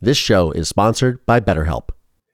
This show is sponsored by BetterHelp.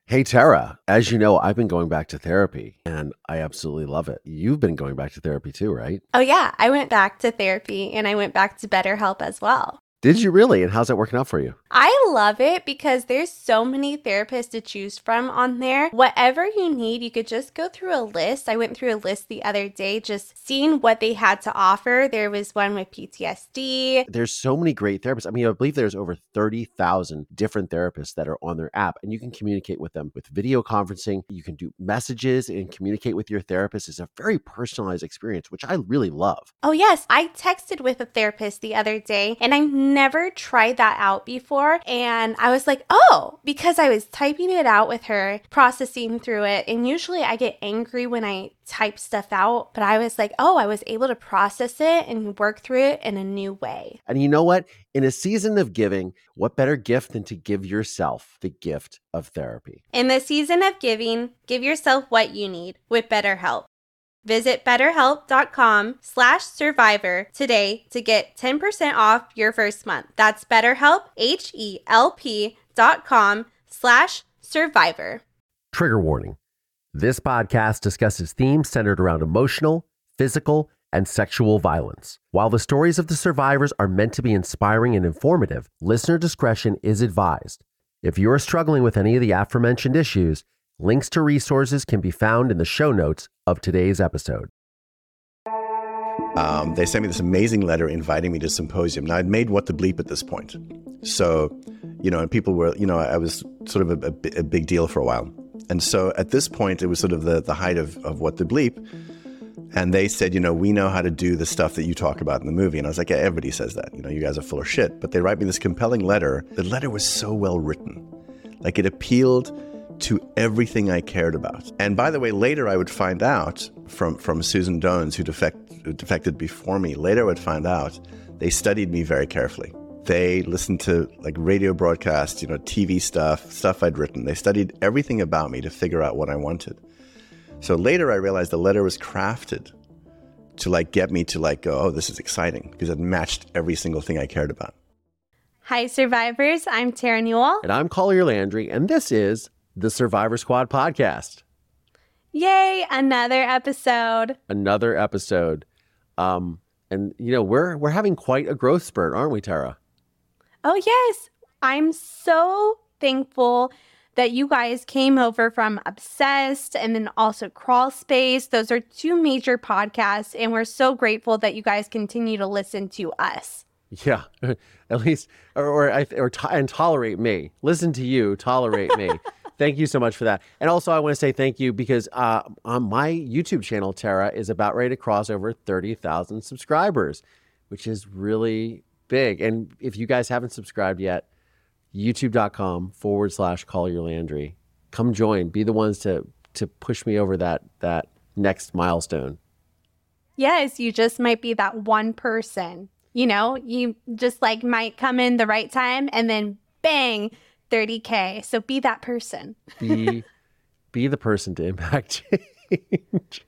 Hey, Tara, as you know, I've been going back to therapy and I absolutely love it. You've been going back to therapy too, right? Oh, yeah. I went back to therapy and I went back to BetterHelp as well. Did you really? And how's that working out for you? I love it because there's so many therapists to choose from on there. Whatever you need, you could just go through a list. I went through a list the other day, just seeing what they had to offer. There was one with PTSD. There's so many great therapists. I mean, I believe there's over 30,000 different therapists that are on their app, and you can communicate with them with video conferencing. You can do messages and communicate with your therapist. It's a very personalized experience, which I really love. Oh, yes. I texted with a therapist the other day, and I've never tried that out before. And I was like, oh, because I was typing it out with her, processing through it. And usually I get angry when I type stuff out, but I was like, oh, I was able to process it and work through it in a new way. And you know what? In a season of giving, what better gift than to give yourself the gift of therapy? In the season of giving, give yourself what you need with BetterHelp. Visit betterhelp.com slash survivor today to get 10% off your first month. That's betterhelp, H-E-L-P dot com slash survivor. Trigger warning. This podcast discusses themes centered around emotional, physical, and sexual violence. While the stories of the survivors are meant to be inspiring and informative, listener discretion is advised. If you are struggling with any of the aforementioned issues, links to resources can be found in the show notes of today's episode. Um, they sent me this amazing letter inviting me to symposium. Now I'd made what the bleep at this point, so you know, and people were, you know, I was sort of a, a, a big deal for a while. And so at this point, it was sort of the, the height of, of what the bleep. And they said, you know, we know how to do the stuff that you talk about in the movie. And I was like, yeah, everybody says that. You know, you guys are full of shit. But they write me this compelling letter. The letter was so well written. Like it appealed to everything I cared about. And by the way, later I would find out from, from Susan Dones, who, defect, who defected before me, later I would find out they studied me very carefully. They listened to like radio broadcasts, you know, TV stuff, stuff I'd written. They studied everything about me to figure out what I wanted. So later I realized the letter was crafted to like get me to like go, oh, this is exciting because it matched every single thing I cared about. Hi, survivors. I'm Tara Newell. And I'm Collier Landry, and this is the Survivor Squad podcast. Yay, another episode. Another episode. Um, and you know, we're we're having quite a growth spurt, aren't we, Tara? Oh, yes. I'm so thankful that you guys came over from Obsessed and then also Crawl Space. Those are two major podcasts, and we're so grateful that you guys continue to listen to us. Yeah, at least, or or, or and tolerate me. Listen to you, tolerate me. thank you so much for that. And also, I want to say thank you because uh, on my YouTube channel, Tara is about ready to cross over thirty thousand subscribers, which is really big. And if you guys haven't subscribed yet, youtube.com forward slash Collier Landry. Come join. Be the ones to to push me over that that next milestone. Yes, you just might be that one person. You know, you just like might come in the right time and then bang, 30k. So be that person. Be be the person to impact change.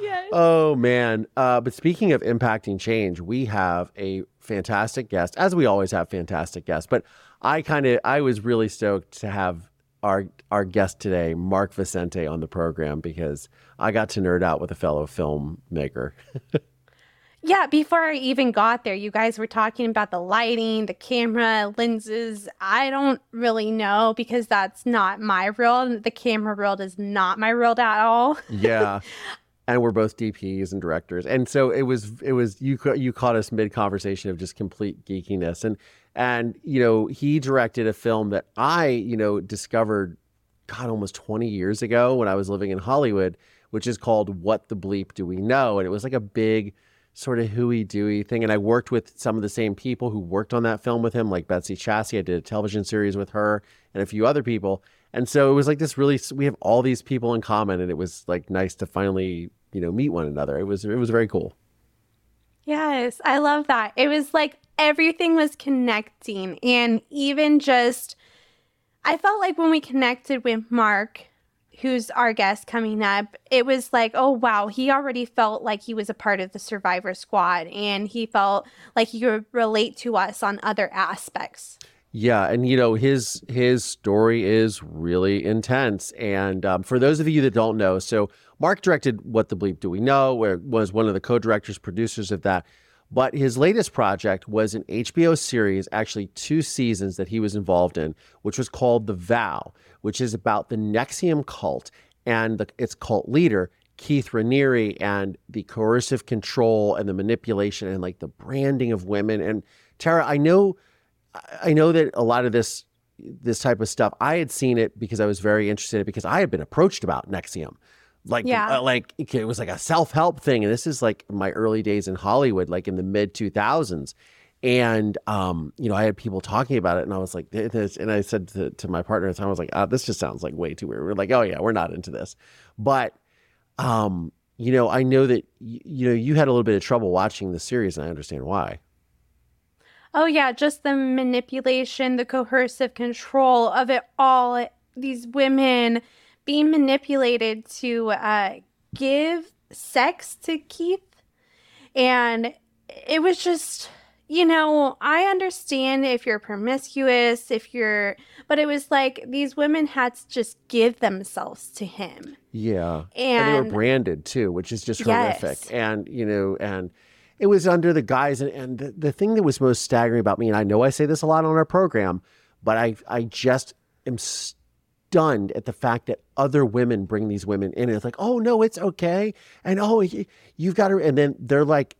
yes. Oh man! Uh, but speaking of impacting change, we have a fantastic guest, as we always have fantastic guests. But I kind of, I was really stoked to have our our guest today, Mark Vicente, on the program because I got to nerd out with a fellow filmmaker. yeah, before I even got there, you guys were talking about the lighting, the camera, lenses. I don't really know because that's not my world. The camera world is not my world at all. yeah and we're both DPs and directors. And so it was it was you you caught us mid conversation of just complete geekiness and and you know he directed a film that I you know discovered God almost 20 years ago when I was living in Hollywood, which is called What the Bleep Do We Know? And it was like a big sort of hooey dooey thing. And I worked with some of the same people who worked on that film with him, like Betsy Chasse. I did a television series with her and a few other people. And so it was like this really, we have all these people in common. And it was like nice to finally you know meet one another. It was it was very cool. Yes, I love that. It was like everything was connecting and even just I felt like when we connected with Mark, who's our guest coming up, it was like, oh wow, he already felt like he was a part of the survivor squad and he felt like he could relate to us on other aspects. Yeah, and you know his his story is really intense. And um, for those of you that don't know, so Mark directed "What the Bleep Do We Know," where was one of the co-directors, producers of that. But his latest project was an HBO series, actually two seasons that he was involved in, which was called The Vow, which is about the NXIVM cult and the, its cult leader, Keith Raniere, and the coercive control and the manipulation and like the branding of women. And Tara, I know, I know that a lot of this this type of stuff, I had seen it because I was very interested in it because I had been approached about NXIVM like Yeah. uh, like it was like a self-help thing and this is like my early days in hollywood like in the mid 2000s and um you know i had people talking about it and i was like this and i said to, to my partner at the time i was like oh, this just sounds like way too weird we're like oh yeah we're not into this but um you know i know that y- you know you had a little bit of trouble watching the series and i understand why Oh, yeah, just the manipulation, the coercive control of it all. These women being manipulated to uh, give sex to Keith. And it was just, you know, I understand if you're promiscuous, if you're, but it was like these women had to just give themselves to him. yeah and, And, they were branded too, which is just Yes. horrific. And you know, and it was under the guise, and, and the, the thing that was most staggering about me, and I know I say this a lot on our program, but I I just am stunned at the fact that other women bring these women in, and it's like, oh no, it's okay, and oh you've got to, and then they're like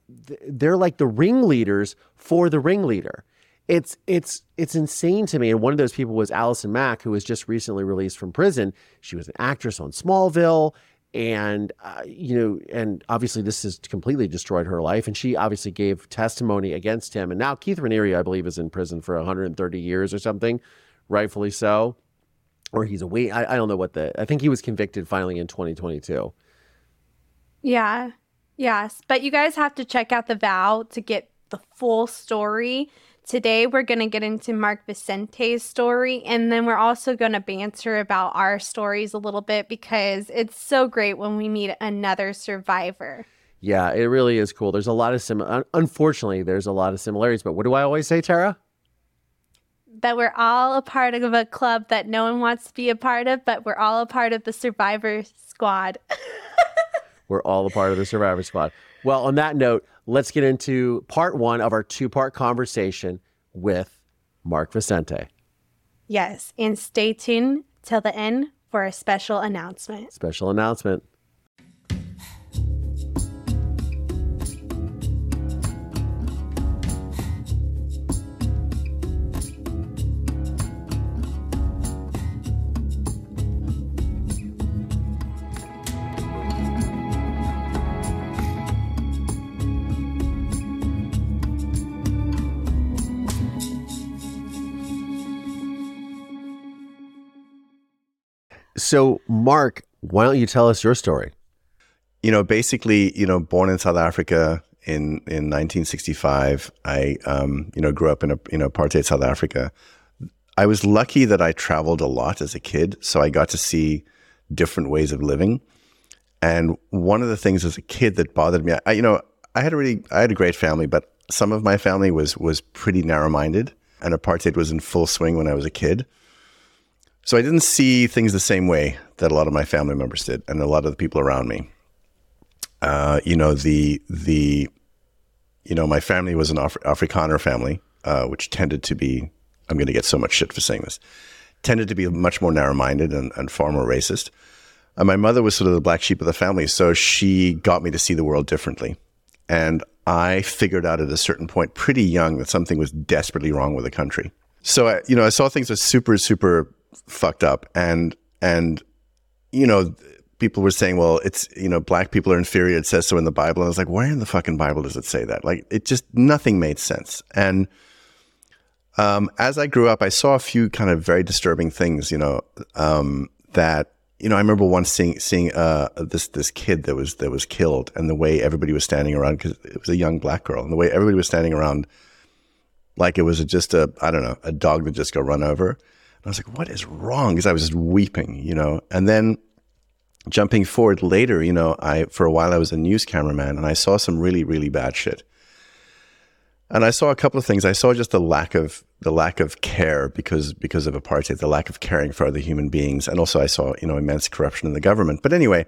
they're like the ringleaders for the ringleader. It's it's it's insane to me. And one of those people was Allison Mack, who was just recently released from prison. She was an actress on Smallville, and uh, you know, and obviously this has completely destroyed her life. And she obviously gave testimony against him. And now Keith Raniere, I believe, is in prison for 130 years or something, rightfully so, or he's away. I, I don't know what the. I think he was convicted finally in 2022. Yeah. Yes. But you guys have to check out The Vow to get the full story. Today, we're going to get into Mark Vicente's story, and then we're also going to banter about our stories a little bit because it's so great when we meet another survivor. Yeah, it really is cool. There's a lot of sim. un- Unfortunately, there's a lot of similarities. But what do I always say, Tara? That we're all a part of a club that no one wants to be a part of, but we're all a part of the survivor squad. We're all a part of the Survivor Squad. Well, on that note, let's get into part one of our two part conversation with Mark Vicente. yes. And stay tuned till the end for a special announcement. Special announcement. So, Mark, why don't you tell us your story? you know, basically, you know, born in South Africa in in 1965. I, um, you know, grew up in a you know apartheid South Africa. I was lucky that I traveled a lot as a kid, so I got to see different ways of living. And one of the things as a kid that bothered me, I, you know, I had a really, I had a great family, but some of my family was was pretty narrow minded, and apartheid was in full swing when I was a kid. So I didn't see things the same way that a lot of my family members did, and a lot of the people around me uh, you know the the you know my family was an Af- Afrikaner family, uh, which tended to be I'm going to get so much shit for saying this tended to be much more narrow minded and, and far more racist. And my mother was sort of the black sheep of the family, so she got me to see the world differently. And I figured out at a certain point, pretty young, that something was desperately wrong with the country. So I, you know, I saw things as super, super fucked up, and and you know, people were saying, well, it's, you know, black people are inferior. It says so in the Bible. And I was like, where in the fucking Bible does it say that? Like, it just, nothing made sense. And um, as I grew up, I saw a few kind of very disturbing things, you know, um, that, you know, I remember once seeing, seeing, uh, this, this kid that was, that was killed and the way everybody was standing around, because it was a young black girl, and the way everybody was standing around like it was just a, I don't know, a dog that just got run over. I was like, what is wrong? Because I was just weeping, you know, and then, jumping forward later, you know, I for a while I was a news cameraman and I saw some really really bad shit. And I saw a couple of things. I saw just the lack of the lack of care because because of apartheid, the lack of caring for other human beings, and also I saw you know immense corruption in the government. But anyway,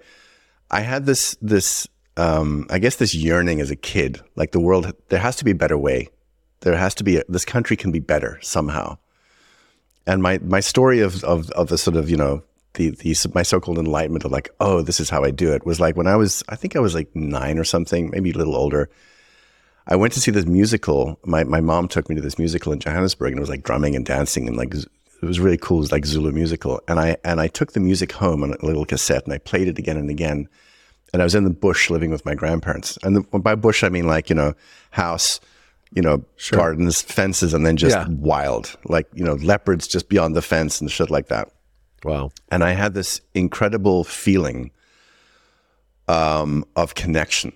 I had this this um, I guess this yearning as a kid, like the world, there has to be a better way. There has to be a, this country can be better somehow. And my my story of of of the sort of you know the the my so-called enlightenment of like oh this is how I do it was like when I was I think I was like nine or something maybe a little older I went to see this musical. My my mom took me to this musical in Johannesburg, and it was like drumming and dancing, and like it was really cool. It was like Zulu musical, and I and I took the music home on a little cassette, and I played it again and again. And I was in the bush living with my grandparents, and the, by bush I mean like you know house, you know sure. gardens, fences, and then just yeah. wild, like you know leopards just beyond the fence and shit like that. Wow! And I had this incredible feeling um, of connection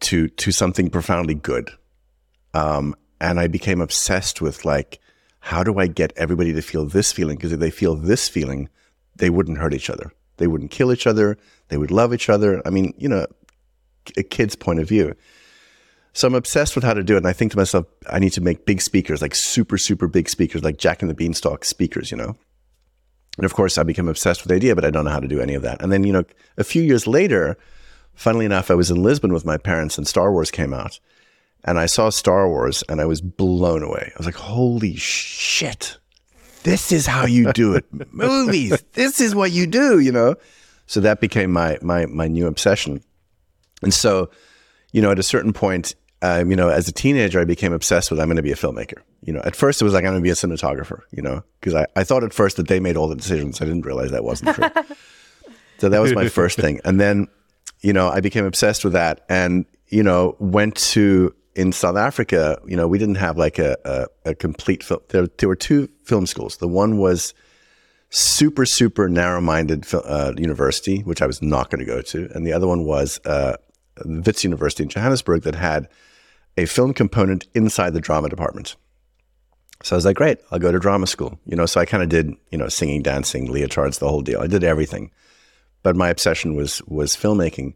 to to something profoundly good. Um, and I became obsessed with like, how do I get everybody to feel this feeling? Because if they feel this feeling, they wouldn't hurt each other. They wouldn't kill each other. They would love each other. I mean, you know, a kid's point of view. So I'm obsessed with how to do it. And I think to myself, I need to make big speakers, like super, super big speakers, like Jack and the Beanstalk speakers, you know? And of course, I became obsessed with the idea, but I don't know how to do any of that. And then, you know, a few years later, funnily enough, I was in Lisbon with my parents and Star Wars came out. And I saw Star Wars and I was blown away. I was like, holy shit. This is how you do it. Movies. This is what you do, you know? So that became my my my new obsession. And so, you know, at a certain point, um, you know, as a teenager, I became obsessed with I'm going to be a filmmaker. You know, at first it was like I'm going to be a cinematographer. You know, because I, I thought at first that they made all the decisions. I didn't realize that wasn't true. so that was my first thing, and then you know, I became obsessed with that and, you know, went to, in South Africa, you know, we didn't have like a, a, a complete film. There, there, were two film schools. The one was super, super narrow minded uh, university, which I was not going to go to. And the other one was uh, Wits University in Johannesburg that had a film component inside the drama department. So I was like, great, I'll go to drama school. You know, so I kind of did, you know, singing, dancing, leotards, the whole deal. I did everything but my obsession was was filmmaking.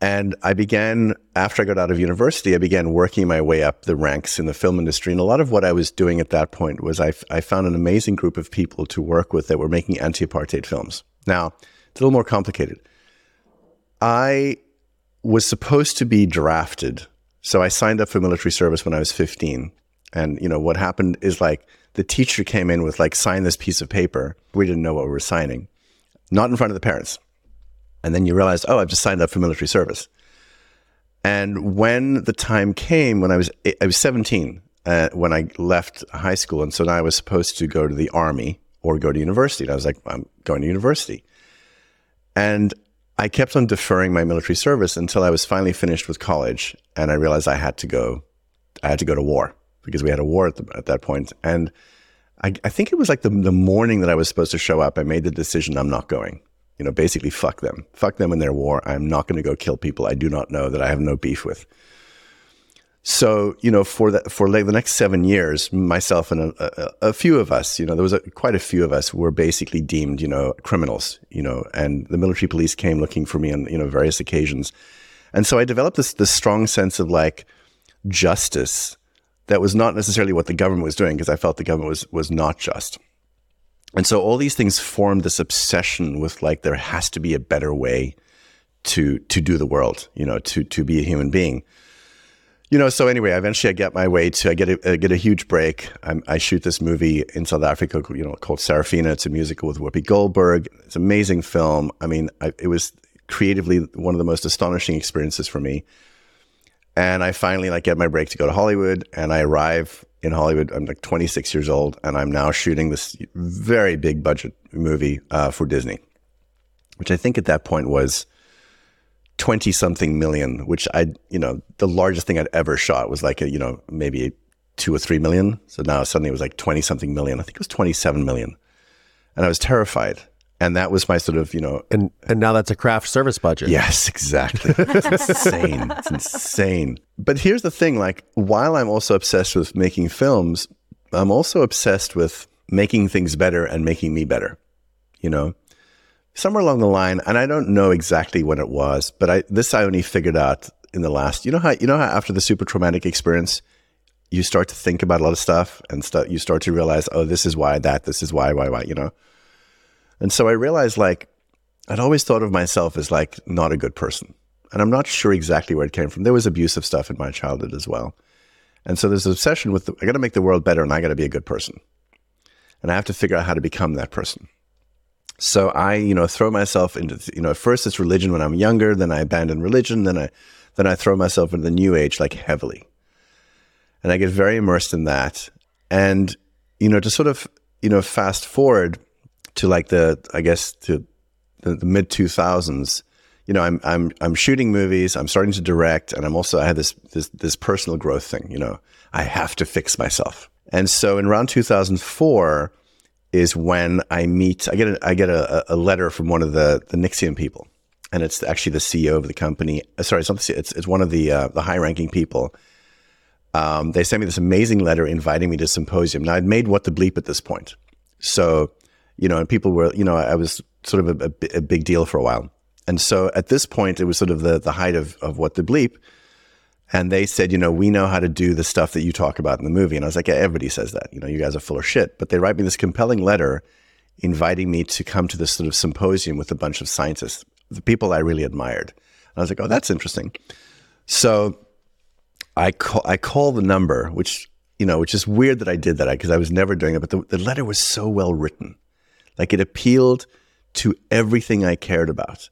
And I began after I got out of university, I began working my way up the ranks in the film industry. And a lot of what I was doing at that point was I, I found an amazing group of people to work with that were making anti-apartheid films. Now, it's a little more complicated. I was supposed to be drafted. So I signed up for military service when I was 15. And, you know, what happened is like the teacher came in with like, sign this piece of paper. We didn't know what we were signing not in front of the parents. And then you realize, oh, I've just signed up for military service. And when the time came, when I was I was 17 uh, when I left high school, and so now I was supposed to go to the army or go to university. And I was like, I'm going to university. And I kept on deferring my military service until I was finally finished with college, and I realized I had to go. I had to go to war because we had a war at, the, at that point, and I, I think it was like the, the morning that I was supposed to show up, I made the decision I'm not going. You know, basically, fuck them. Fuck them and their war. I'm not going to go kill people I do not know that I have no beef with. So, you know, for the, for like the next seven years, myself and a, a, a few of us, you know, there was a, quite a few of us were basically deemed, you know, criminals, you know, and the military police came looking for me on, you know, various occasions. And so I developed this, this strong sense of like justice that was not necessarily what the government was doing because I felt the government was was not just. And so all these things formed this obsession with like there has to be a better way to to do the world, you know, to to be a human being. You know, so anyway, eventually I get my way to I get a, I get a huge break. I'm, i shoot this movie in South Africa, you know, called Sarafina. It's a musical with Whoopi Goldberg. It's an amazing film. I mean, I, it was creatively one of the most astonishing experiences for me. And I finally like get my break to go to Hollywood and I arrive in Hollywood. I'm like 26 years old and I'm now shooting this very big budget movie uh, for Disney, which I think at that point was 20 something million, which I, you know, the largest thing I'd ever shot was like a, you know, maybe two or three million. So now suddenly it was like 20 something million. I think it was 27 million. And I was terrified and that was my sort of you know and and now that's a craft service budget yes exactly it's insane it's insane but here's the thing like while i'm also obsessed with making films i'm also obsessed with making things better and making me better you know somewhere along the line and i don't know exactly when it was but i this i only figured out in the last you know how you know how after the super traumatic experience you start to think about a lot of stuff and st- you start to realize, oh, this is why that, this is why, why, why, you know? And so I realized like, I'd always thought of myself as like not a good person. And I'm not sure exactly where it came from. There was abusive stuff in my childhood as well. And so there's an obsession with, the, I got to make the world better and I got to be a good person. And I have to figure out how to become that person. So I, you know, throw myself into, you know, first it's religion when I'm younger, then I abandon religion, then I, then I throw myself into the new age like heavily and I get very immersed in that. And you know, to sort of you know fast forward to like the I guess to the, the mid two thousands. You know, I'm I'm I'm shooting movies. I'm starting to direct, and I'm also I had this this this personal growth thing. You know, I have to fix myself. And so in around 2004 is when I meet. I get a, I get a, a letter from one of the the people, and it's actually the CEO of the company. Uh, sorry, it's not the, it's it's one of the uh, the high ranking people um, they sent me this amazing letter inviting me to symposium. Now I'd made what the bleep at this point, so you know, and people were, you know, I was sort of a, a, a, big deal for a while, and so at this point it was sort of the the height of of what the bleep, and they said, you know, we know how to do the stuff that you talk about in the movie, and I was like, yeah, everybody says that, you know, you guys are full of shit, but they write me this compelling letter inviting me to come to this sort of symposium with a bunch of scientists, the people I really admired. And I was like, oh, that's interesting. So I call I call the number, which you know, which is weird that I did that because I, was never doing it. But the, the letter was so well written, like it appealed to everything I cared about.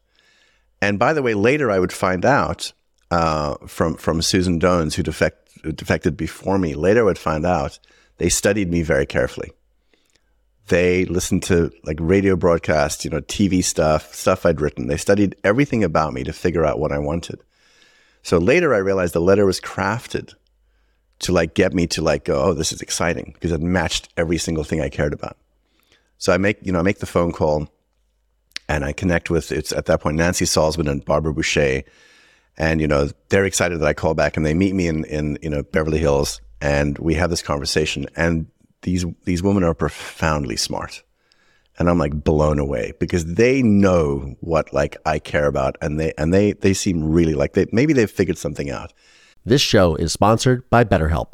And by the way, later I would find out uh, from from Susan Dones, who, defect, who defected before me. Later, would find out they studied me very carefully. They listened to like radio broadcasts, you know, TV stuff, stuff I'd written. They studied everything about me to figure out what I wanted. So later I realized the letter was crafted to like get me to like go, oh, this is exciting because it matched every single thing I cared about. So I make, you know, I make the phone call and I connect with it's at that point Nancy Salzman and Barbara Boucher. And, you know, they're excited that I call back and they meet me in, in, you know, Beverly Hills and we have this conversation. And these these women are profoundly smart and I'm like blown away because they know what like I care about and they and they they seem really like they maybe they've figured something out. This show is sponsored by BetterHelp.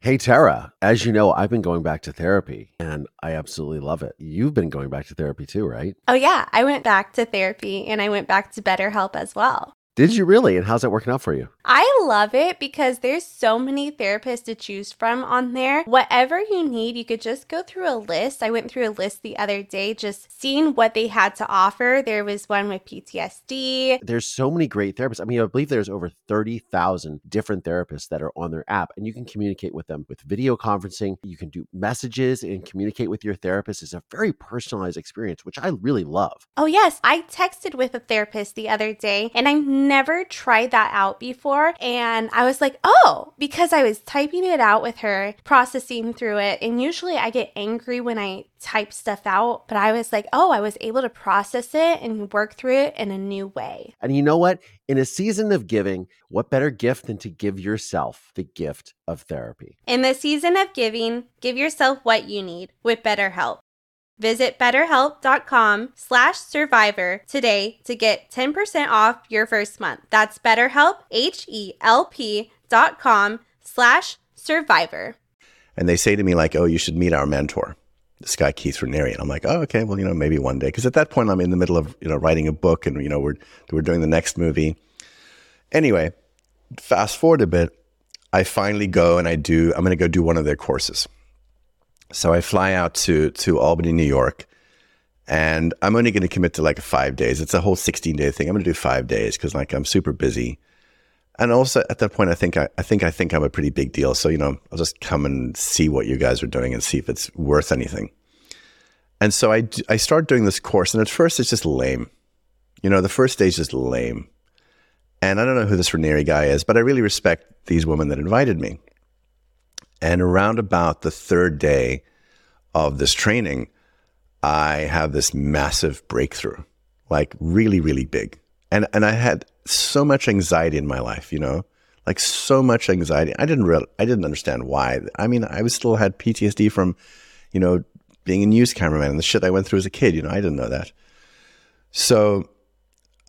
Hey Tara, as you know, I've been going back to therapy and I absolutely love it. You've been going back to therapy too, right? Oh yeah, I went back to therapy and I went back to BetterHelp as well. Did you really? And how's that working out for you? I love it because there's so many therapists to choose from on there. Whatever you need, you could just go through a list. I went through a list the other day just seeing what they had to offer. There was one with PTSD. There's so many great therapists. I mean, I believe there's over 30,000 different therapists that are on their app and you can communicate with them with video conferencing. You can do messages and communicate with your therapist. It's a very personalized experience, which I really love. Oh, yes. I texted with a therapist the other day and I've never tried that out before. And I was like, oh, because I was typing it out with her, processing through it. And usually I get angry when I type stuff out, but I was like, oh, I was able to process it and work through it in a new way. And you know what? In a season of giving, what better gift than to give yourself the gift of therapy? In the season of giving, give yourself what you need with BetterHelp. Visit betterhelp.com slash survivor today to get 10% off your first month. That's betterhelp, H-E-L-P dot com slash survivor. And they say to me like, oh, you should meet our mentor, this guy Keith Raniere. And I'm like, oh, okay, well, you know, maybe one day. Because at that point, I'm in the middle of, you know, writing a book and, you know, we're, we're doing the next movie. Anyway, fast forward a bit. I finally go and I do, I'm going to go do one of their courses. So I fly out to to Albany, New York, and I'm only going to commit to like five days. It's a whole 16 day thing. I'm going to do five days because like I'm super busy. And also at that point, I think I, I think I think I'm a pretty big deal. So you know, I'll just come and see what you guys are doing and see if it's worth anything. And so I I start doing this course, and at first it's just lame. You know, the first day is lame. And I don't know who this Raniere guy is, but I really respect these women that invited me. And around about the third day of this training, I have this massive breakthrough, like really, really big. And and I had so much anxiety in my life, you know, like so much anxiety. I didn't real I didn't understand why. I mean, I was still had PTSD from, you know, being a news cameraman and the shit I went through as a kid. You know, I didn't know that. So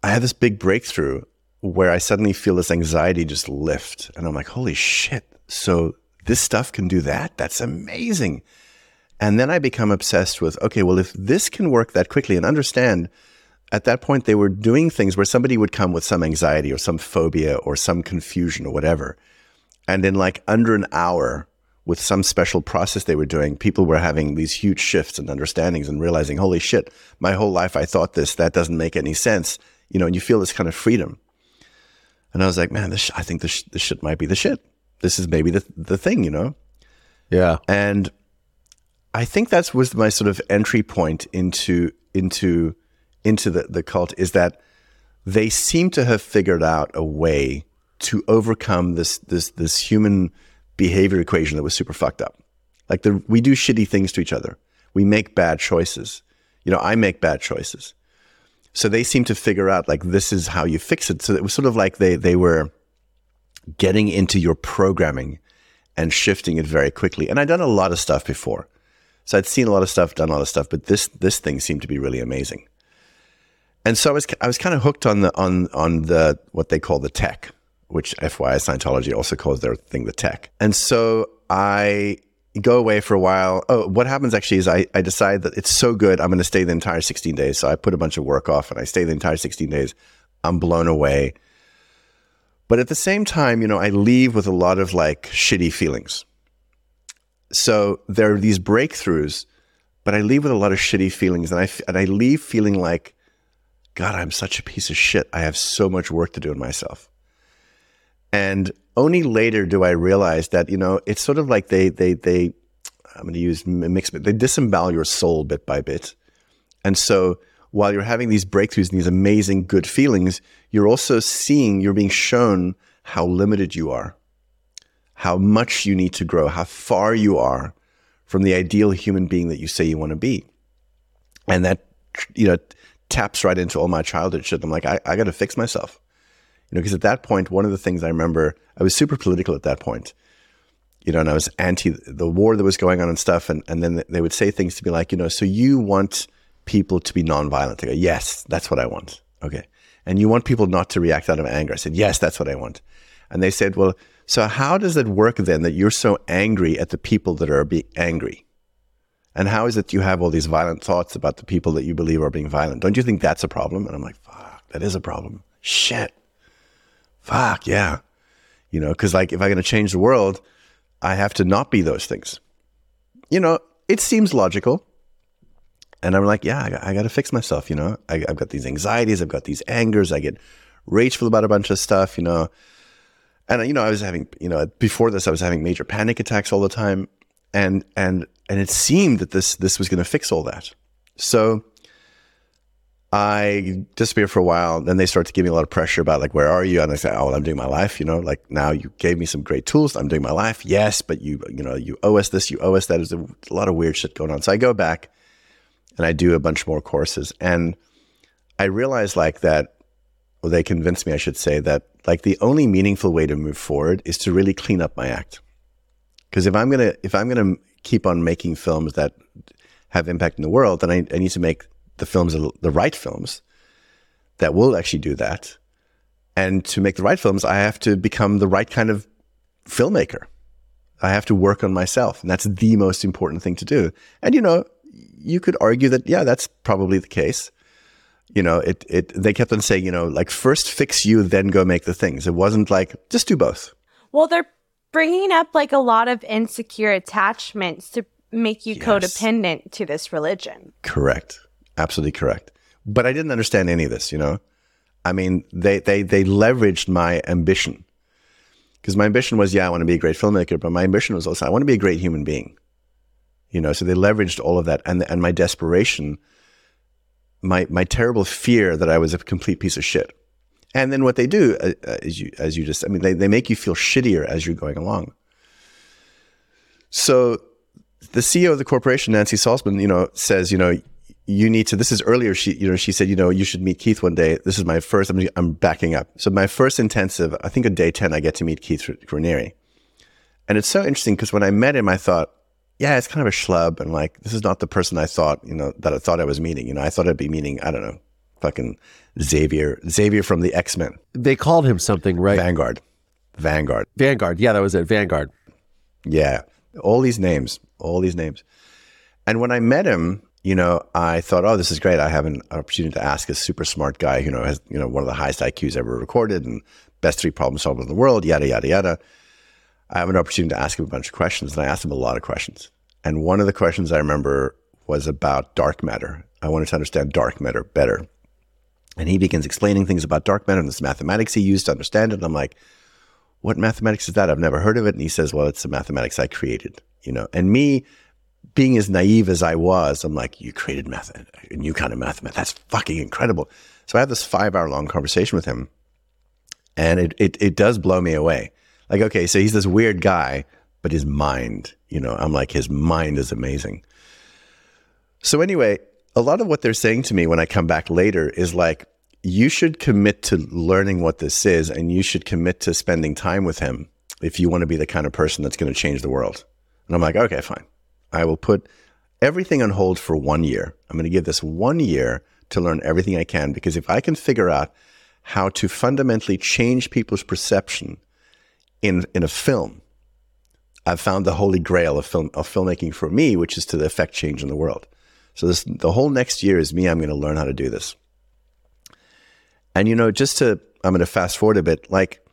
I had this big breakthrough where I suddenly feel this anxiety just lift, and I'm like, holy shit! So this stuff can do that? That's amazing. And then I become obsessed with, okay, well, if this can work that quickly and understand at that point they were doing things where somebody would come with some anxiety or some phobia or some confusion or whatever. And in like under an hour, with some special process they were doing, people were having these huge shifts and understandings and realizing, holy shit, my whole life I thought this, that doesn't make any sense. You know, and you feel this kind of freedom. And I was like, man, this, I think this, this shit might be the shit. This is maybe the, the thing, you know? Yeah. And I think that was my sort of entry point into, into, into the, the cult is that they seem to have figured out a way to overcome this, this, this human behavior equation that was super fucked up. Like the, we do shitty things to each other. We make bad choices. You know, I make bad choices. So they seem to figure out like this is how you fix it. So it was sort of like they they were getting into your programming and shifting it very quickly. And I'd done a lot of stuff before. So I'd seen a lot of stuff, done a lot of stuff, but this this thing seemed to be really amazing. And so I was I was kind of hooked on the on on the what they call the tech which FYI Scientology also calls their thing the tech. And so I go away for a while. Oh, what happens actually is I, I decide that it's so good, I'm going to stay the entire 16 days. So I put a bunch of work off and I stay the entire 16 days. I'm blown away. But at the same time, you know, I leave with a lot of like shitty feelings. So there are these breakthroughs, but I leave with a lot of shitty feelings. And I, and I leave feeling like, God, I'm such a piece of shit. I have so much work to do in myself. And only later do I realize that, you know, it's sort of like they, they, they, I'm going to use mix, but they disembowel your soul bit by bit. And so while you're having these breakthroughs and these amazing good feelings, you're also seeing, you're being shown how limited you are, how much you need to grow, how far you are from the ideal human being that you say you want to be. And that, you know, taps right into all my childhood shit. I'm like, I, I got to fix myself. You know, because at that point, one of the things I remember, I was super political at that point. You know, and I was anti the war that was going on and stuff. And, and then they would say things to me like, you know, so you want people to be nonviolent. I go, yes, that's what I want. Okay. And you want people not to react out of anger. I said, yes, that's what I want. And they said, well, so how does it work then that you're so angry at the people that are being angry? And how is it you have all these violent thoughts about the people that you believe are being violent? Don't you think that's a problem? And I'm like, fuck, that is a problem. Shit fuck yeah. You know, because like if I'm going to change the world, I have to not be those things. You know, it seems logical. And I'm like, yeah, I got, I got to fix myself. You know, I, I've got these anxieties, I've got these angers, I get rageful about a bunch of stuff, you know. And uh, you know, I was having, you know, before this, I was having major panic attacks all the time, and and and it seemed that this this was going to fix all that. So I disappeared for a while. Then they start to give me a lot of pressure about like, where are you? And I said, oh, well, I'm doing my life. You know, like now you gave me some great tools. I'm doing my life. Yes, but you, you know, you owe us this, you owe us that. There's a lot of weird shit going on. So I go back and I do a bunch more courses. And I realized like that, well, they convinced me, I should say, that like the only meaningful way to move forward is to really clean up my act. Because if I'm gonna if I'm gonna keep on making films that have impact in the world, then I, I need to make the films the right films that will actually do that. And to make the right films, I have to become the right kind of filmmaker. I have to work on myself. And that's the most important thing to do. And, you know, you could argue that, yeah, that's probably the case. You know, it, it, they kept on saying, you know, like first fix you, then go make the things. It wasn't like, just do both. Well, they're bringing up like a lot of insecure attachments to make you yes. codependent to this religion. Correct absolutely correct. But I didn't understand any of this, you know. I mean, they they they leveraged my ambition because my ambition was, yeah, I want to be a great filmmaker, but my ambition was also I want to be a great human being. You know, so they leveraged all of that and and my desperation, my my terrible fear that I was a complete piece of shit. And then what they do, uh, uh as you as you just, I mean, they they make you feel shittier as you're going along. So the CEO of the corporation, Nancy Salzman, you know, says, you know, you need to this is earlier she you know she said you know you should meet keith one day this is my first i'm, I'm backing up so my first intensive i think on day 10 i get to meet keith Raniere and it's so interesting because when i met him i thought yeah it's kind of a schlub and like this is not the person i thought you know that i thought i was meeting. You know i thought i'd be meeting i don't know fucking xavier xavier from the x-men. They called him something right? Vanguard. Vanguard. Vanguard. Yeah that was it. Vanguard. Yeah, all these names, all these names. And when I met him, you know, I thought, oh, this is great. I have an opportunity to ask a super smart guy, you know, has you know one of the highest IQs ever recorded and best three problem solvers in the world, yada yada yada. I have an opportunity to ask him a bunch of questions, and I asked him a lot of questions. And one of the questions I remember was about dark matter. I wanted to understand dark matter better. And he begins explaining things about dark matter and this mathematics he used to understand it. And I'm like, what mathematics is that? I've never heard of it. And he says, well, it's the mathematics I created, you know. And me being as naive as I was, I'm like, you created math, a new kind of mathematics. That's fucking incredible. So I have this five hour long conversation with him, and it, it it does blow me away. Like, okay, so he's this weird guy, but his mind, you know, I'm like, his mind is amazing. So anyway, a lot of what they're saying to me when I come back later is like, you should commit to learning what this is, and you should commit to spending time with him if you want to be the kind of person that's going to change the world. And I'm like, okay, fine. I will put everything on hold for one year. I'm going to give this one year to learn everything I can because if I can figure out how to fundamentally change people's perception in in a film, I've found the holy grail of film of filmmaking for me, which is to affect change in the world. So this the whole next year is me. I'm going to learn how to do this. And you know, just to I'm going to fast forward a bit, like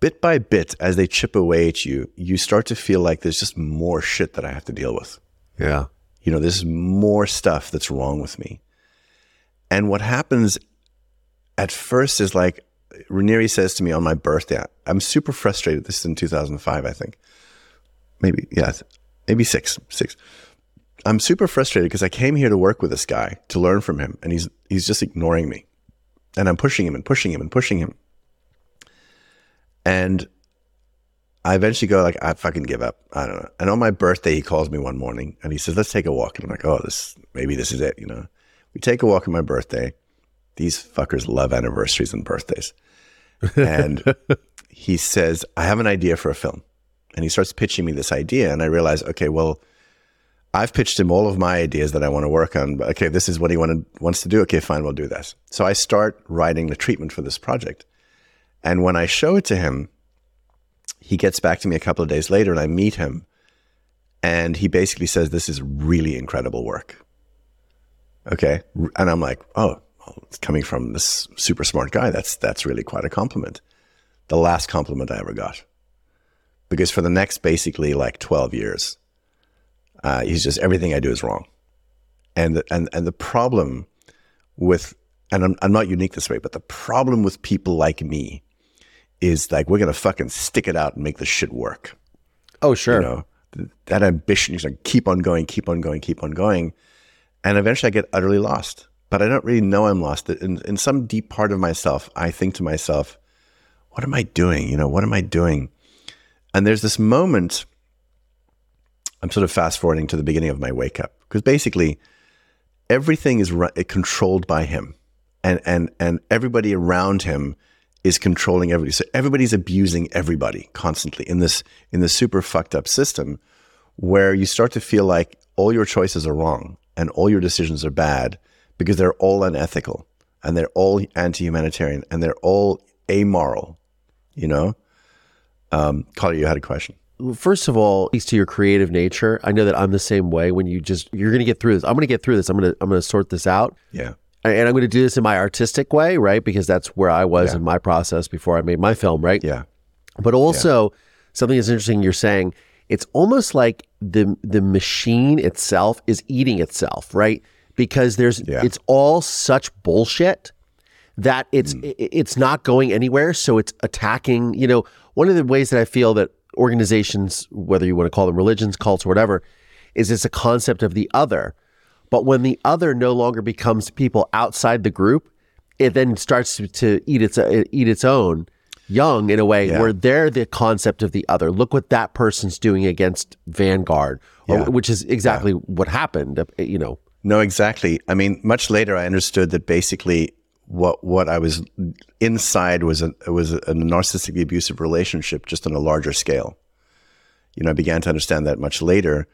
bit by bit, as they chip away at you, you start to feel like there's just more shit that I have to deal with. Yeah. You know, there's more stuff that's wrong with me. And what happens at first is like Raniere says to me on my birthday, I'm super frustrated. This is in 2005, I think. Maybe, yeah, maybe six, six. I'm super frustrated because I came here to work with this guy to learn from him, and he's he's just ignoring me, and I'm pushing him and pushing him and pushing him. And I eventually go like, I fucking give up. I don't know. And on my birthday, he calls me one morning and he says, "Let's take a walk." And I'm like, "Oh, this maybe this is it." You know, we take a walk on my birthday. These fuckers love anniversaries and birthdays. And he says, "I have an idea for a film," and he starts pitching me this idea. And I realize, okay, well, I've pitched him all of my ideas that I want to work on. But okay, this is what he wanted, wants to do. Okay, fine, we'll do this. So I start writing the treatment for this project. And when I show it to him, he gets back to me a couple of days later and I meet him. And he basically says, This is really incredible work. Okay. And I'm like, Oh, it's coming from this super smart guy. That's, that's really quite a compliment. The last compliment I ever got. Because for the next basically like 12 years, uh, he's just everything I do is wrong. And, the, and, and the problem with, and I'm, I'm not unique this way, but the problem with people like me is like we're gonna fucking stick it out and make this shit work. Oh, sure. You know, that ambition is like keep on going, keep on going, keep on going, and eventually I get utterly lost. But I don't really know I'm lost. In in some deep part of myself, I think to myself, "What am I doing? You know, what am I doing?" And there's this moment. I'm sort of fast forwarding to the beginning of my wake up because basically everything is eh, controlled by him, and and and everybody around him is controlling everybody. So everybody's abusing everybody constantly in this in this super fucked up system where you start to feel like all your choices are wrong and all your decisions are bad because they're all unethical and they're all anti-humanitarian and they're all amoral. You know, um, Collier, you had a question. First of all, speaks to your creative nature. I know that I'm the same way. When you just you're going to get through this. I'm going to get through this. I'm going to I'm going to sort this out. Yeah and I'm going to do this in my artistic way, right? Because that's where I was yeah. in my process before I made my film, right? Yeah. But also, yeah. something that's interesting you're saying, it's almost like the the machine itself is eating itself, right? Because there's yeah. it's all such bullshit that it's mm. it's not going anywhere, so it's attacking, you know, one of the ways that I feel that organizations, whether you want to call them religions, cults, or whatever, is it's a concept of the other but when the other no longer becomes people outside the group, it then starts to, to eat its uh, eat its own young in a way yeah. where they're the concept of the other. Look what that person's doing against Vanguard, or, yeah. which is exactly yeah. what happened. Uh, you know. No, exactly. I mean, much later, I understood that basically what what I was inside was a was a narcissistically abusive relationship, just on a larger scale. You know, I began to understand that much later.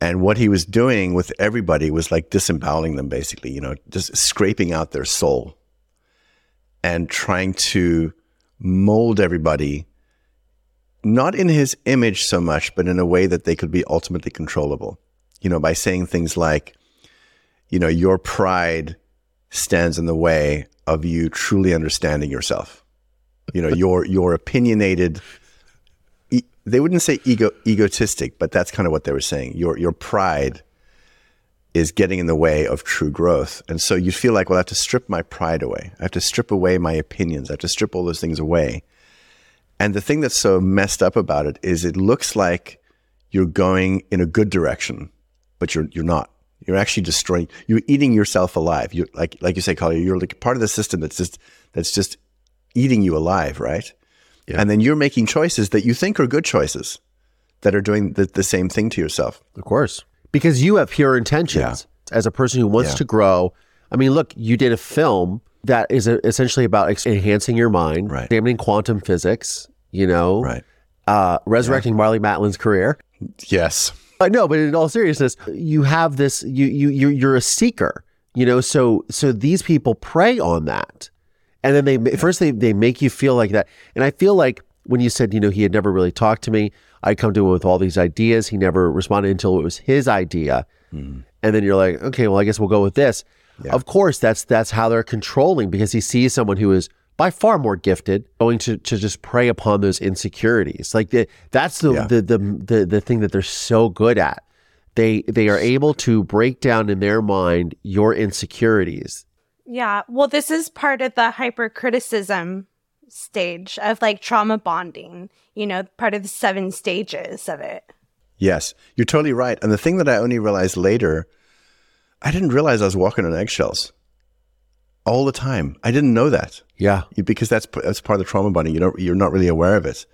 And what he was doing with everybody was like disemboweling them, basically, you know, just scraping out their soul and trying to mold everybody not in his image so much, but in a way that they could be ultimately controllable. You know, by saying things like, you know, your pride stands in the way of you truly understanding yourself. You know, your your opinionated. E- they wouldn't say ego egotistic, but that's kind of what they were saying. Your your pride is getting in the way of true growth, and so you feel like, well, I have to strip my pride away. I have to strip away my opinions. I have to strip all those things away. And the thing that's so messed up about it is, it looks like you're going in a good direction, but you're you're not. You're actually destroying. You're eating yourself alive. You like like you say, Collier. You're like part of the system that's just that's just eating you alive, right? Yeah. And then you're making choices that you think are good choices that are doing the, the same thing to yourself. Of course. Because you have pure intentions as a person who wants Yeah. to grow. I mean, look, you did a film that is essentially about enhancing your mind, Right. examining quantum physics, you know, Right. uh, resurrecting Marlee Matlin's career. Yes. Uh, I know, but in all seriousness, you have this. You you you you're a seeker, you know. So so these people prey on that, and then they first they they make you feel like that. And I feel like when you said you know he had never really talked to me, I come to him with all these ideas. He never responded until it was his idea, mm-hmm. and then you're like, okay, well I guess we'll go with this. Of course, that's that's how they're controlling because he sees someone who is by far more gifted going to to just prey upon those insecurities. Like the, that's the, Yeah. the the the the thing that they're so good at. They they are able to break down in their mind your insecurities. Yeah. Well, this is part of the hypercriticism stage of like trauma bonding, you know, part of the seven stages of it. Yes. You're totally right. And the thing that I only realized later, I didn't realize I was walking on eggshells all the time. I didn't know that Yeah. Because that's that's part of the trauma bonding. You don't you're not really aware of it.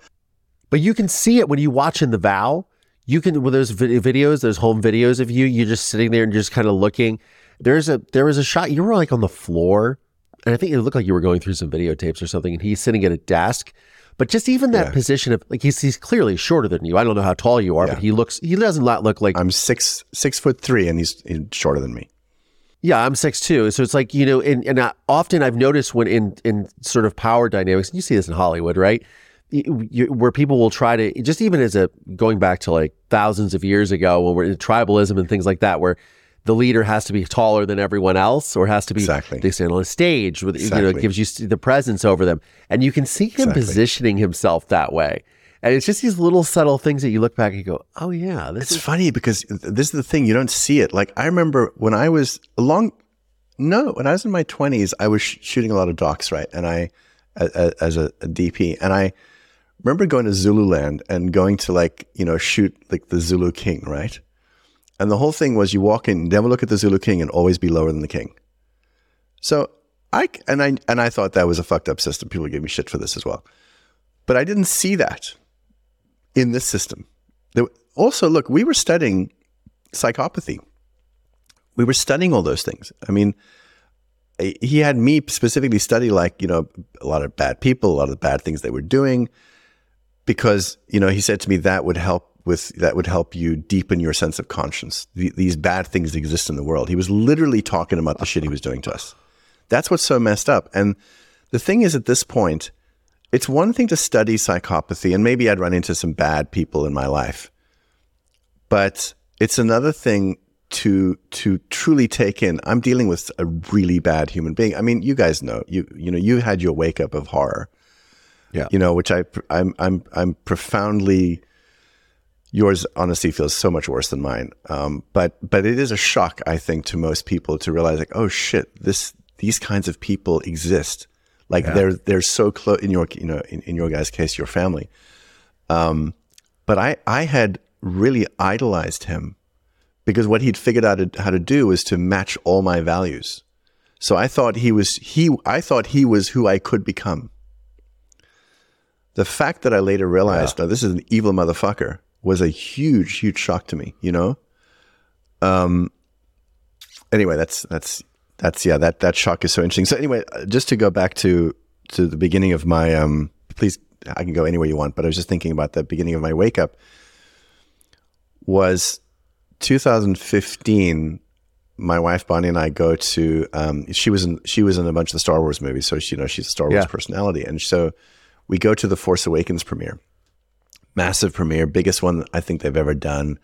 But you can see it when you watch in the vow. You can with those vid- videos, those home videos of you, you're just sitting there and just kind of looking. There's a there was a shot you were like on the floor, and I think it looked like you were going through some videotapes or something, and he's sitting at a desk. But just even that Yeah. position of like he's he's clearly shorter than you. I don't know how tall you are, Yeah. but he looks he doesn't look like I'm six six foot three, and he's, he's shorter than me. Yeah, I'm six two, so it's like you know, and and I, often I've noticed when in in sort of power dynamics, and you see this in Hollywood, right? You, you, where people will try to just even as a going back to like thousands of years ago when we're in tribalism and things like that, where the leader has to be taller than everyone else, or has to be Exactly. they stand on a stage with you know Exactly. it gives you the presence over them, and you can see him Exactly. positioning himself that way, and it's just these little subtle things that you look back and you go, oh yeah, this It's is funny because this is the thing you don't see it. Like I remember when I was long, no, when I was in my twenties, I was sh- shooting a lot of docs, right? And I, a, a, as a, a DP, and I remember going to Zululand and going to like you know shoot like the Zulu King, right? And the whole thing was you walk in, never look at the Zulu King, and always be lower than the king. So I and I and I thought that was a fucked up system. People gave me shit for this as well, but I didn't see that in this system. Also, look, we were studying psychopathy. We were studying all those things. I mean, eh, he had me specifically study like you know a lot of bad people, a lot of bad things they were doing, because you know he said to me that would help with that would help you deepen your sense of conscience. The, these bad things exist in the world. He was literally talking about the shit he was doing to us. That's what's so messed up. And the thing is, at this point, it's one thing to study psychopathy, and maybe I'd run into some bad people in my life, but it's another thing to to truly take in. I'm dealing with a really bad human being. I mean, you guys know you you know you had your wake up of horror, Yeah. You know, which I I'm I'm I'm profoundly. Yours honestly feels so much worse than mine, um, but but it is a shock, I think, to most people to realize like, oh shit, this these kinds of people exist. Like they're they're so close in your you know in, in your guys' case, your family. Um, but I I had really idolized him because what he'd figured out how to do was to match all my values. So I thought he was he I thought he was who I could become. The fact that I later realized now this is an evil motherfucker was a huge huge shock to me, you know? Um anyway, that's that's that's yeah, that that shock is so interesting. So anyway, uh, just to go back to to the beginning of my um please I can go anywhere you want, but I was just thinking about the beginning of my wake up was 2015 my wife Bonnie and I go to um, she was in she was in a bunch of the Star Wars movies so she you know she's a Star Wars Yeah. personality and so we go to the Force Awakens premiere massive premiere, biggest one I think they've ever done.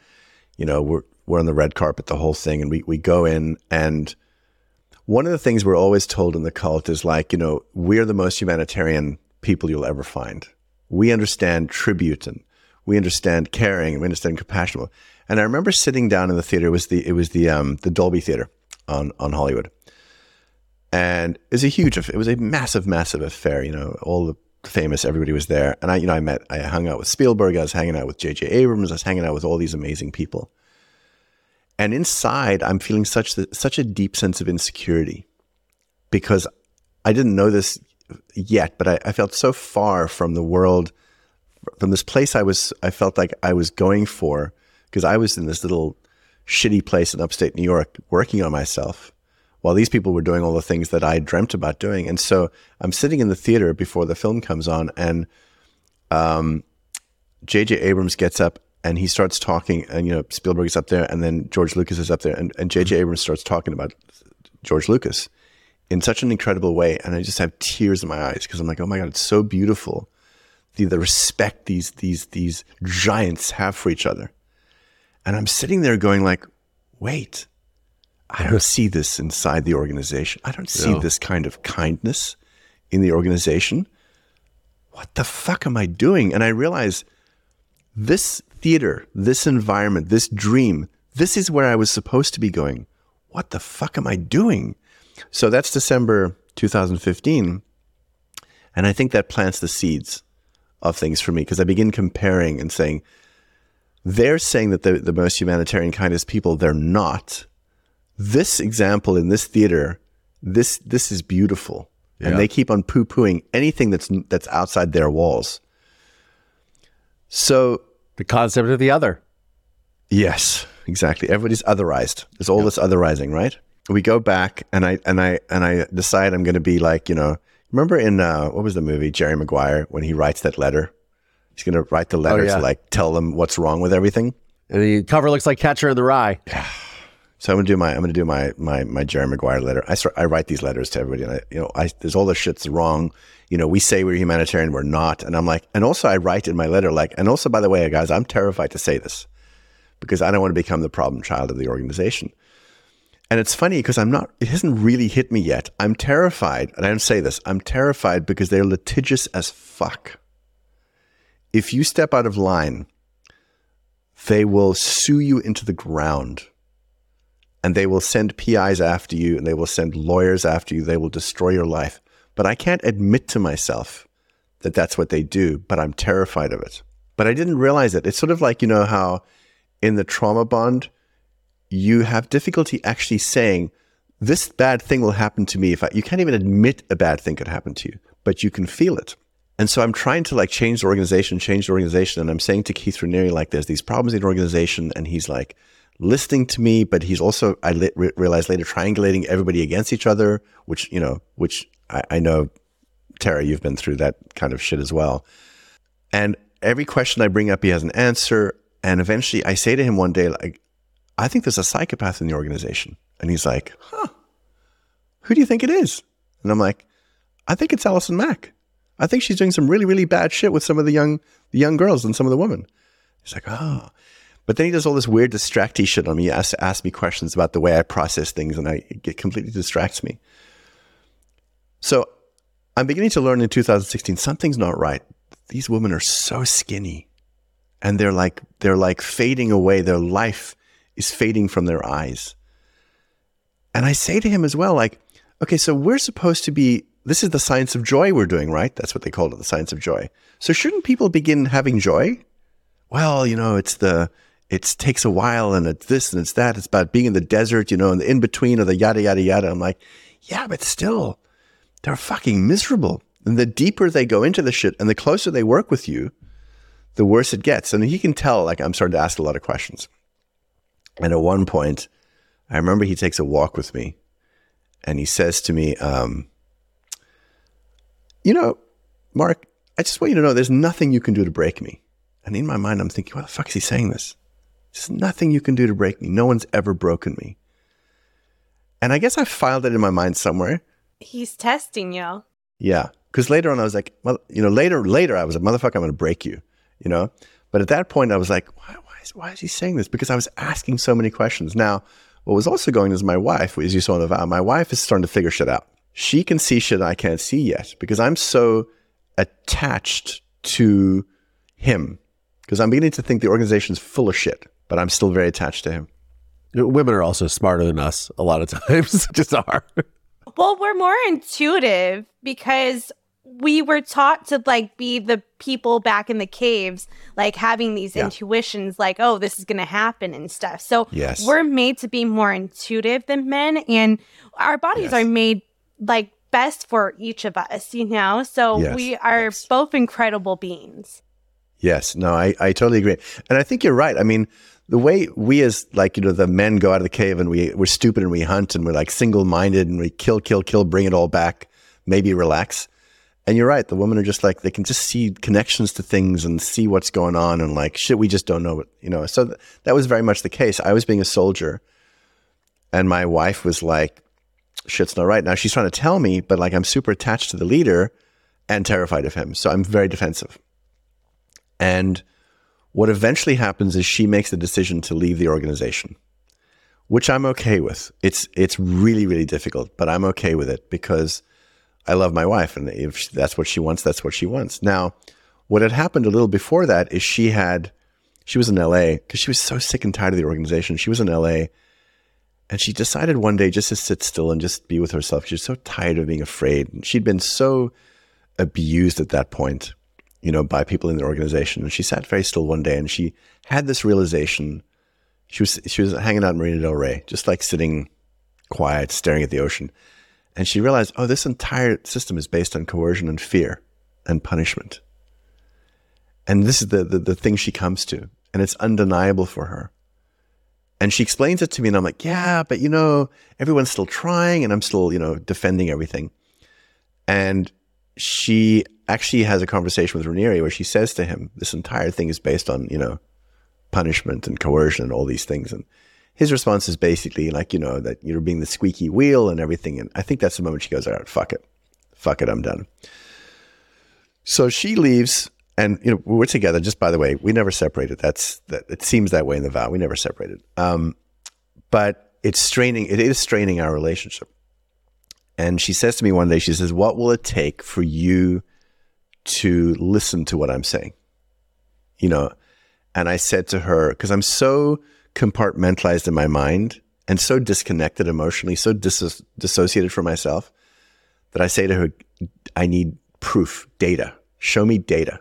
You know, we're we're on the red carpet, the whole thing, and we we go in and one of the things we're always told in the cult is like, you know, we're the most humanitarian people you'll ever find. We understand tribute and we understand caring and we understand compassion. And I remember sitting down in the theater. It was the it was the um, the Dolby Theater on on Hollywood, and it was a huge. It was a massive, massive affair. You know, all the famous everybody was there, and I you know I met I hung out with Spielberg. I was hanging out with J.J. Abrams. I was hanging out with all these amazing people. And inside, I'm feeling such the, such a deep sense of insecurity because I didn't know this yet, but I, I felt so far from the world, from this place I was. I felt like I was going for because I was in this little shitty place in upstate New York working on myself while these people were doing all the things that I dreamt about doing. And so I'm sitting in the theater before the film comes on, and um, J.J. Abrams gets up and he starts talking, and you know Spielberg is up there, and then George Lucas is up there, and, and J.J. Abrams starts talking about George Lucas in such an incredible way, and I just have tears in my eyes because I'm like, oh my god, it's so beautiful, the the respect these these these giants have for each other, and I'm sitting there going like, wait, I don't see this inside the organization. I don't see No. this kind of kindness in the organization. What the fuck am I doing? And I realize this theater, this environment, this dream, this is where I was supposed to be going. What the fuck am I doing? So that's December 2015. And I think that plants the seeds of things for me because I begin comparing and saying, they're saying that they're the most humanitarian, kindest people. They're not. This example in this theater, this this is beautiful, Yeah. and they keep on poo pooing anything that's that's outside their walls. So The concept of the other. Yes, exactly. Everybody's otherized. There's all this otherizing, right? We go back and I and I and I decide I'm going to be like, you know, remember in uh, what was the movie Jerry Maguire when he writes that letter? He's going to write the letter yeah. to like tell them what's wrong with everything. And the cover looks like Catcher in the Rye. So I'm gonna do my I'm gonna do my my my Jerry Maguire letter. I start, I write these letters to everybody, and I you know I there's all this shit's wrong. You know we say we're humanitarian, we're not, and I'm like, and also I write in my letter like, and also by the way, guys, I'm terrified to say this because I don't want to become the problem child of the organization. And it's funny because I'm not. It hasn't really hit me yet. I'm terrified, and I don't say this. I'm terrified because they're litigious as fuck. If you step out of line, they will sue you into the ground and they will send PIs after you and they will send lawyers after you. They will destroy your life. But I can't admit to myself that that's what they do, but I'm terrified of it. But I didn't realize it. It's sort of like, you know, how in the trauma bond, you have difficulty actually saying, this bad thing will happen to me if I, you can't even admit a bad thing could happen to you, but you can feel it. And so I'm trying to like change the organization, change the organization. And I'm saying to Keith Raniere, like, there's these problems in the organization. And he's like listening to me, but he's also, I li- realized later, triangulating everybody against each other, which, you know, which I, I know, Tara, you've been through that kind of shit as well. And every question I bring up, he has an answer. And eventually I say to him one day, like, I think there's a psychopath in the organization. And he's like, huh, who do you think it is? And I'm like, I think it's Alison Mack. I think she's doing some really, really bad shit with some of the young, the young girls and some of the women. He's like, oh. But then he does all this weird distracty shit on me. He asks, asks me questions about the way I process things, and I, it completely distracts me. So I'm beginning to learn in 2016 something's not right. These women are so skinny, and they're like they're like fading away. Their life is fading from their eyes. And I say to him as well, like, okay, so we're supposed to be, this is the science of joy we're doing, right? That's what they called it, the science of joy. So shouldn't people begin having joy? Well, you know, it's the, it takes a while and it's this and it's that. It's about being in the desert, you know, and the in between or the yada, yada, yada. I'm like, yeah, but still, they're fucking miserable. And the deeper they go into the shit and the closer they work with you, the worse it gets. And he can tell, like, I'm starting to ask a lot of questions. And at one point, I remember he takes a walk with me and he says to me, um, You know, Mark, I just want you to know there's nothing you can do to break me. And in my mind, I'm thinking, Why the fuck is he saying this? There's nothing you can do to break me. No one's ever broken me. And I guess I filed it in my mind somewhere. He's testing you. Yeah. Because later on, I was like, well, you know, later, later, I was like, motherfucker, I'm going to break you, you know? But at that point, I was like, why, why, is, why is he saying this? Because I was asking so many questions. Now, what was also going is my wife, as you saw in the vow, my wife is starting to figure shit out. She can see shit I can't see yet because I'm so attached to him. Because I'm beginning to think the organization's full of shit, but I'm still very attached to him. Women are also smarter than us a lot of times, just are. Well, we're more intuitive because we were taught to like be the people back in the caves, like having these Yeah. intuitions, like, oh, this is going to happen and stuff. So Yes. we're made to be more intuitive than men, and our bodies Yes. are made like best for each of us, you know? So Yes, we are both incredible beings. Yes, no, I, I totally agree. And I think you're right. I mean, the way we as like, you know, the men go out of the cave and we, we're stupid and we hunt and we're like single minded and we kill, kill, kill, bring it all back, maybe relax. And you're right. The women are just like, they can just see connections to things and see what's going on and like, shit, we just don't know what, you know. So th- that was very much the case. I was being a soldier and my wife was like, shit's not right. Now she's trying to tell me, but like I'm super attached to the leader and terrified of him. So I'm very defensive. And what eventually happens is she makes the decision to leave the organization, which I'm okay with. It's it's really really difficult, but I'm okay with it because I love my wife, and if that's what she wants, that's what she wants. Now, what had happened a little before that is she had she was in LA because she was so sick and tired of the organization. She was in LA, and she decided one day just to sit still and just be with herself. She was so tired of being afraid. And she'd been so abused at that point you know, by people in the organization. And she sat very still one day and she had this realization. She was she was hanging out in Marina Del Rey, just like sitting quiet, staring at the ocean. And she realized, oh, this entire system is based on coercion and fear and punishment. And this is the, the, the thing she comes to. And it's undeniable for her. And she explains it to me, and I'm like, yeah, but you know, everyone's still trying, and I'm still, you know, defending everything. And she actually has a conversation with Raniere where she says to him, "This entire thing is based on you know punishment and coercion and all these things." And his response is basically like, you know, that you're being the squeaky wheel and everything. And I think that's the moment she goes, "All right, fuck it, fuck it, I'm done." So she leaves, and you know we're together. Just by the way, we never separated. That's that. It seems that way in the vow. We never separated. Um, but it's straining. It is straining our relationship. And she says to me one day, she says, What will it take for you to listen to what I'm saying? You know, and I said to her, because I'm so compartmentalized in my mind and so disconnected emotionally, so dis- dissociated from myself, that I say to her, I need proof, data. Show me data.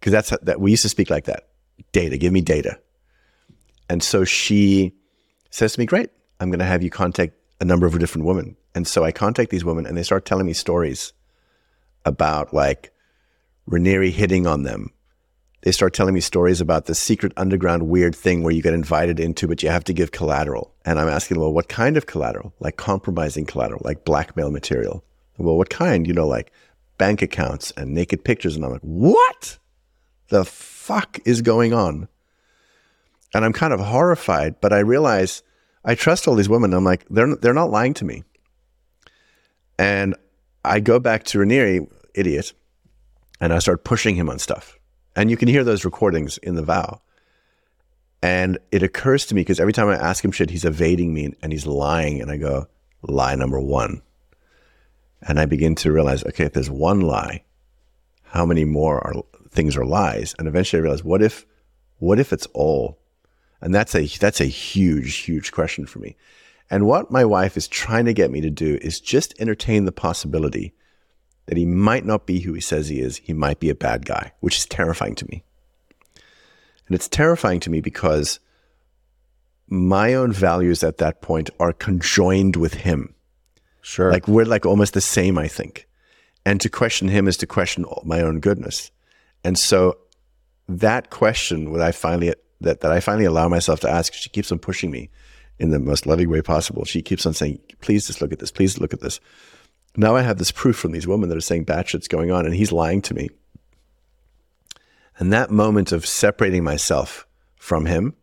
Because that's how, that we used to speak like that. Data, give me data. And so she says to me, Great, I'm going to have you contact a number of different women. And so I contact these women and they start telling me stories about like Raniere hitting on them. They start telling me stories about the secret underground weird thing where you get invited into, but you have to give collateral. And I'm asking, well, what kind of collateral? Like compromising collateral, like blackmail material. Well, what kind? You know, like bank accounts and naked pictures. And I'm like, what the fuck is going on? And I'm kind of horrified, but I realize I trust all these women. I'm like, they're they're not lying to me. And I go back to Raniere, idiot, and I start pushing him on stuff. And you can hear those recordings in the vow. And it occurs to me because every time I ask him shit, he's evading me and he's lying. And I go, lie number one. And I begin to realize, okay, if there's one lie, how many more are things are lies? And eventually I realize, what if, what if it's all? And that's a that's a huge, huge question for me. And what my wife is trying to get me to do is just entertain the possibility that he might not be who he says he is. He might be a bad guy, which is terrifying to me. And it's terrifying to me because my own values at that point are conjoined with him. Sure. Like we're like almost the same, I think. And to question him is to question my own goodness. And so that question, what I finally that, that I finally allow myself to ask, she keeps on pushing me in the most loving way possible. She keeps on saying, please just look at this, please look at this. Now I have this proof from these women that are saying bad shit's going on, and he's lying to me. And that moment of separating myself from him,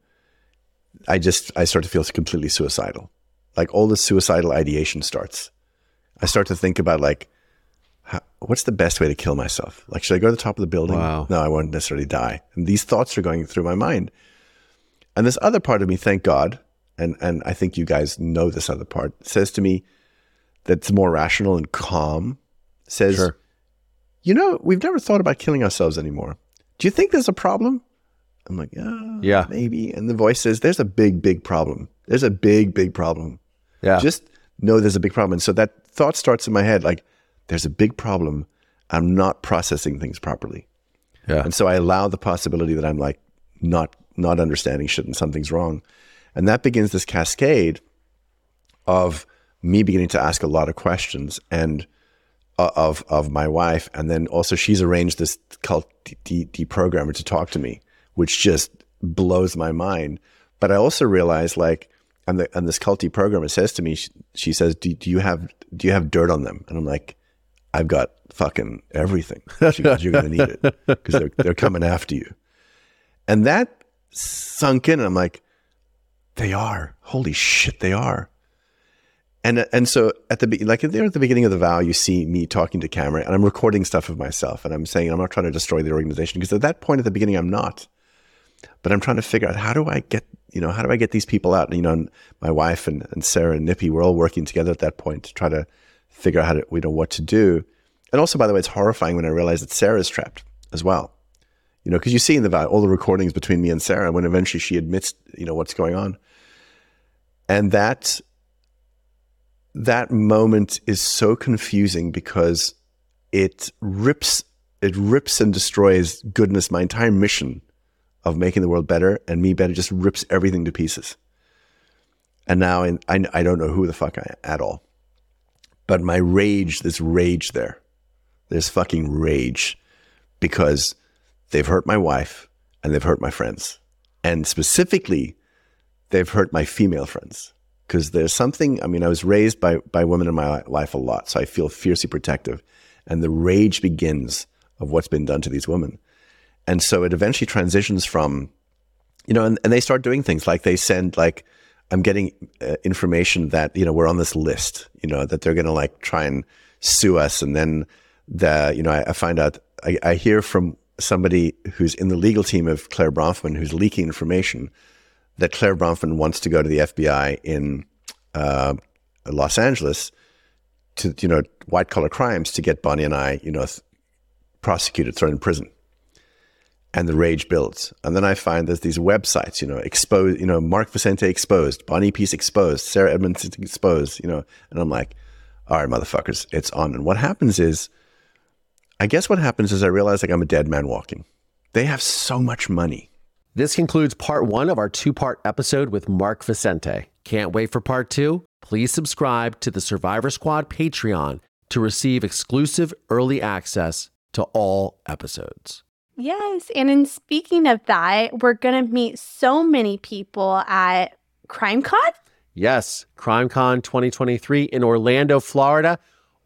I just I start to feel completely suicidal. Like all the suicidal ideation starts. I start to think about like, what's the best way to kill myself? Like, should I go to the top of the building? Wow. No, I won't necessarily die. And these thoughts are going through my mind. And this other part of me, thank God, and, and I think you guys know this other part, says to me that's more rational and calm, says, Sure. you know, we've never thought about killing ourselves anymore. Do you think there's a problem? I'm like, yeah, Yeah. maybe. And the voice says, there's a big, big problem. There's a big, big problem. Yeah. Just know there's a big problem. And so that thought starts in my head like, there's a big problem. I'm not processing things properly. yeah. And so I allow the possibility that I'm like not not understanding shit and something's wrong. And that begins this cascade of me beginning to ask a lot of questions and uh, of of my wife. And then also she's arranged this cult de- deprogrammer to talk to me which just blows my mind. But i also realize like and the and this cult deprogrammer says to me she, she says do, do you have do you have dirt on them? And i'm like i've got fucking everything. She goes you're gonna need it because they're, they're coming after you. And that sunk in and i'm like they are holy shit they are and and so at the like there at the beginning of the vow, you see me talking to camera, and I'm recording stuff of myself, and I'm saying I'm not trying to destroy the organization because at that point at the beginning I'm not, but I'm trying to figure out how do I get you know how do I get these people out? And, you know, my wife and, and Sarah and Nippy we're all working together at that point to try to figure out how to you know what to do. And also, by the way, it's horrifying when I realize that Sarah's trapped as well. You know, because you see in the all the recordings between me and Sarah when eventually she admits you know what's going on, and that that moment is so confusing because it rips it rips and destroys goodness my entire mission of making the world better and me better just rips everything to pieces. And now I, I, don't know who the fuck I am at all. But my rage there's rage there there's fucking rage because they've hurt my wife and they've hurt my friends. And specifically they've hurt my female friends. Because there's something i mean i was raised by by women in my life a lot so i feel fiercely protective. And the rage begins of what's been done to these women. And so it eventually transitions from you know and, and they start doing things. Like they send like i'm getting uh, information that you know we're on this list you know that they're going to like try and sue us. And then the you know i, I find out I, I hear from somebody who's in the legal team of Clare Bronfman who's leaking information that Clare Bronfman wants to go to the FBI in uh, Los Angeles to, you know, white collar crimes to get Bonnie and I, you know, th- prosecuted, thrown in prison. And the rage builds. And then I find there's these websites, you know, exposed, you know, Mark Vicente exposed, Bonnie Piesse exposed, Sarah Edmonds exposed, you know, and I'm like, all right, motherfuckers, it's on. And what happens is, I guess what happens is I realize like I'm a dead man walking. They have so much money. This concludes part one of our two part episode with Mark Vicente. Can't wait for part two? Please subscribe to the Survivor Squad Patreon to receive exclusive early access to all episodes. Yes. And in speaking of that, we're going to meet so many people at CrimeCon. Yes, CrimeCon 2023 in Orlando, Florida.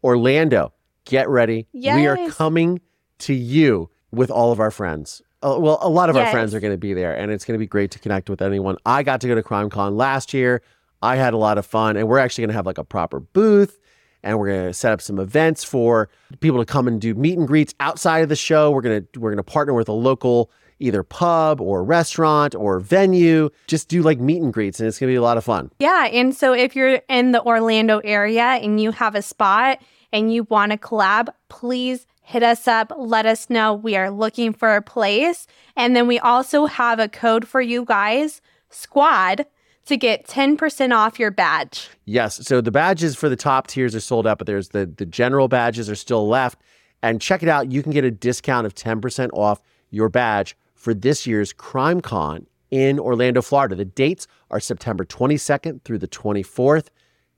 Orlando, get ready. We are coming to you with all of our friends. Uh, well, a lot of our friends are going to be there, and it's going to be great to connect with anyone. I got to go to CrimeCon last year. I had a lot of fun, and we're actually going to have like a proper booth, and we're going to set up some events for people to come and do meet and greets outside of the show. We're going to we're going to partner with a local either pub or restaurant or venue. Just do like meet and greets, and it's going to be a lot of fun. Yeah. And so if you're in the Orlando area and you have a spot and you want to collab, please hit us up. Let us know. We are looking for a place. And then we also have a code for you guys, squad, to get 10% off your badge. Yes. So the badges for the top tiers are sold out, but there's the the general badges are still left. And check it out. You can get a discount of 10% off your badge for this year's CrimeCon in Orlando, Florida. The dates are September 22nd through the 24th.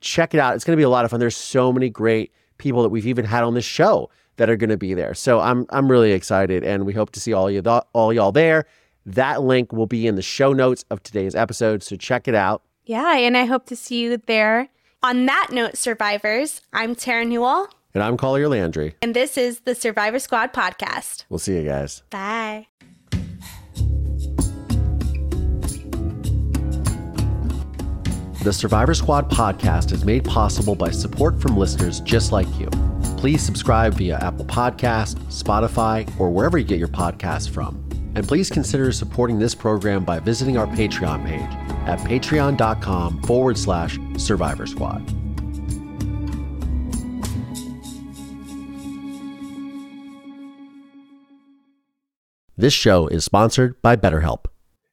Check it out. It's going to be a lot of fun. There's so many great people that we've even had on this show that are going to be there. So I'm I'm really excited, and we hope to see all you all y'all there. That link will be in the show notes of today's episode, so check it out. Yeah. And I hope to see you there. On that note, survivors, I'm Tara Newell, And I'm Collier Landry. and this is the Survivor Squad podcast. We'll see you guys. Bye. The Survivor Squad podcast is made possible by support from listeners just like you. Please subscribe via Apple Podcast, Spotify, or wherever you get your podcasts from. And please consider supporting this program by visiting our Patreon page at patreon.com forward slash survivor squad. This show is sponsored by BetterHelp.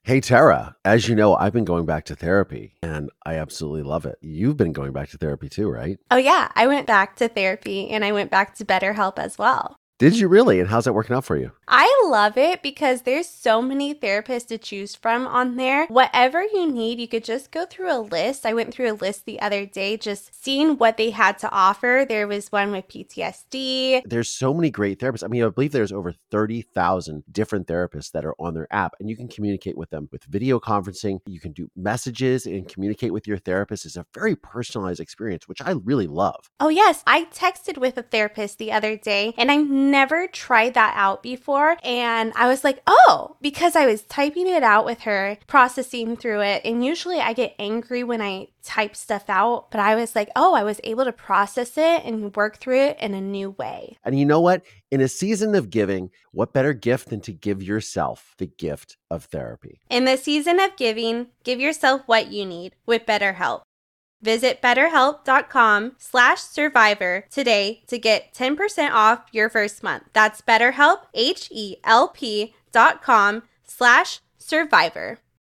Hey, Tara, as you know, I've been going back to therapy and I absolutely love it. You've been going back to therapy too, right? Oh, yeah. I went back to therapy and I went back to BetterHelp as well. Did you really? And how's that working out for you? I love it because there's so many therapists to choose from on there. Whatever you need, you could just go through a list. I went through a list the other day just seeing what they had to offer. There was one with PTSD. There's so many great therapists. I mean, I believe there's over 30,000 different therapists that are on their app and you can communicate with them with video conferencing. You can do messages and communicate with your therapist. It's a very personalized experience, which I really love. Oh, yes. I texted with a therapist the other day and I'm never tried that out before. And I was like, oh, because I was typing it out with her, processing through it. And usually I get angry when I type stuff out, but I was like, oh, I was able to process it and work through it in a new way. And you know what? In a season of giving, what better gift than to give yourself the gift of therapy? In the season of giving, give yourself what you need with BetterHelp. Visit betterhelp.com slash survivor today to get 10% off your first month. That's betterhelp, H-E-L-P dot com slash survivor.